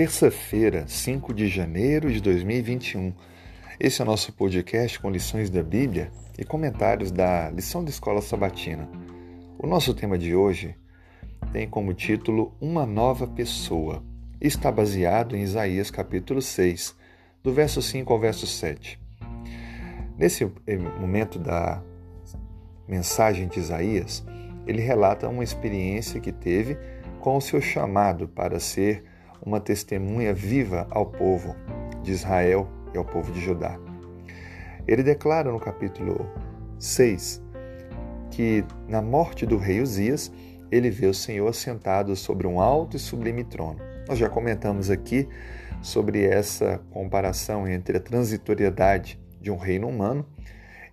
terça-feira, 5 de janeiro de 2021. Esse é o nosso podcast com lições da Bíblia e comentários da lição da escola sabatina. O nosso tema de hoje tem como título Uma Nova Pessoa. Está baseado em Isaías capítulo 6, do verso 5 ao verso 7. Nesse eh, momento da mensagem de Isaías, ele relata uma experiência que teve com o seu chamado para ser uma testemunha viva ao povo de Israel e ao povo de Judá. Ele declara no capítulo 6 que na morte do rei Uzias, ele vê o Senhor assentado sobre um alto e sublime trono. Nós já comentamos aqui sobre essa comparação entre a transitoriedade de um reino humano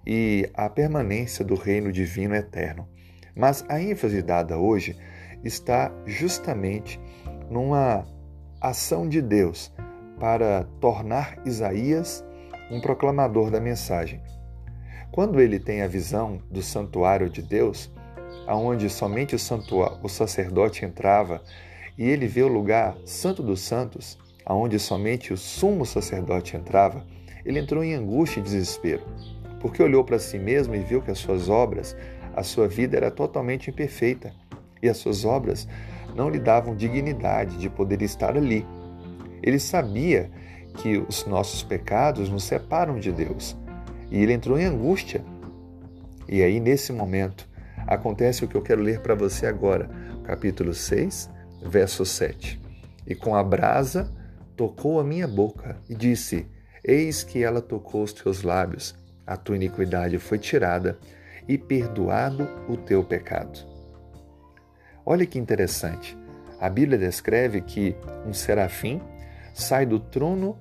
e a permanência do reino divino eterno. Mas a ênfase dada hoje está justamente numa ação de Deus para tornar Isaías um proclamador da mensagem. Quando ele tem a visão do santuário de Deus, aonde somente o, o sacerdote entrava, e ele vê o lugar santo dos santos, aonde somente o sumo sacerdote entrava, ele entrou em angústia e desespero, porque olhou para si mesmo e viu que as suas obras, a sua vida era totalmente imperfeita e as suas obras não lhe davam dignidade de poder estar ali. Ele sabia que os nossos pecados nos separam de Deus e ele entrou em angústia. E aí, nesse momento, acontece o que eu quero ler para você agora, capítulo 6, verso 7. E com a brasa tocou a minha boca e disse: Eis que ela tocou os teus lábios, a tua iniquidade foi tirada e perdoado o teu pecado. Olha que interessante. A Bíblia descreve que um serafim sai do trono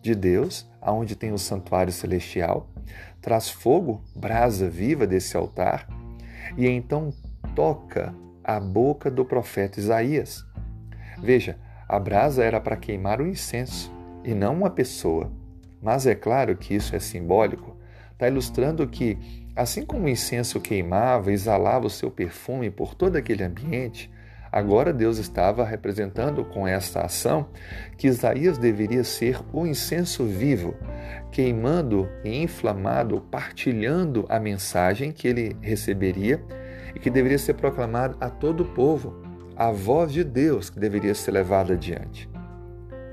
de Deus, aonde tem o santuário celestial, traz fogo, brasa viva desse altar, e então toca a boca do profeta Isaías. Veja, a brasa era para queimar o incenso e não uma pessoa. Mas é claro que isso é simbólico, está ilustrando que Assim como o incenso queimava, exalava o seu perfume por todo aquele ambiente, agora Deus estava representando com esta ação que Isaías deveria ser o incenso vivo, queimando e inflamado, partilhando a mensagem que ele receberia e que deveria ser proclamada a todo o povo, a voz de Deus que deveria ser levada adiante.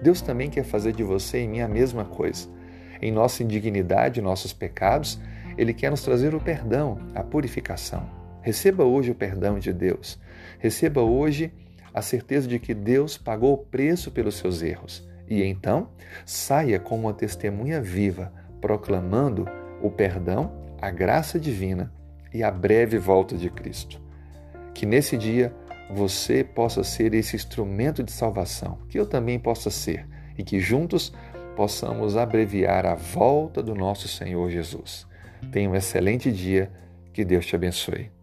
Deus também quer fazer de você e mim a mesma coisa. Em nossa indignidade, nossos pecados, ele quer nos trazer o perdão, a purificação. Receba hoje o perdão de Deus. Receba hoje a certeza de que Deus pagou o preço pelos seus erros. E então saia como uma testemunha viva, proclamando o perdão, a graça divina e a breve volta de Cristo. Que nesse dia você possa ser esse instrumento de salvação, que eu também possa ser, e que juntos possamos abreviar a volta do nosso Senhor Jesus. Tenha um excelente dia. Que Deus te abençoe.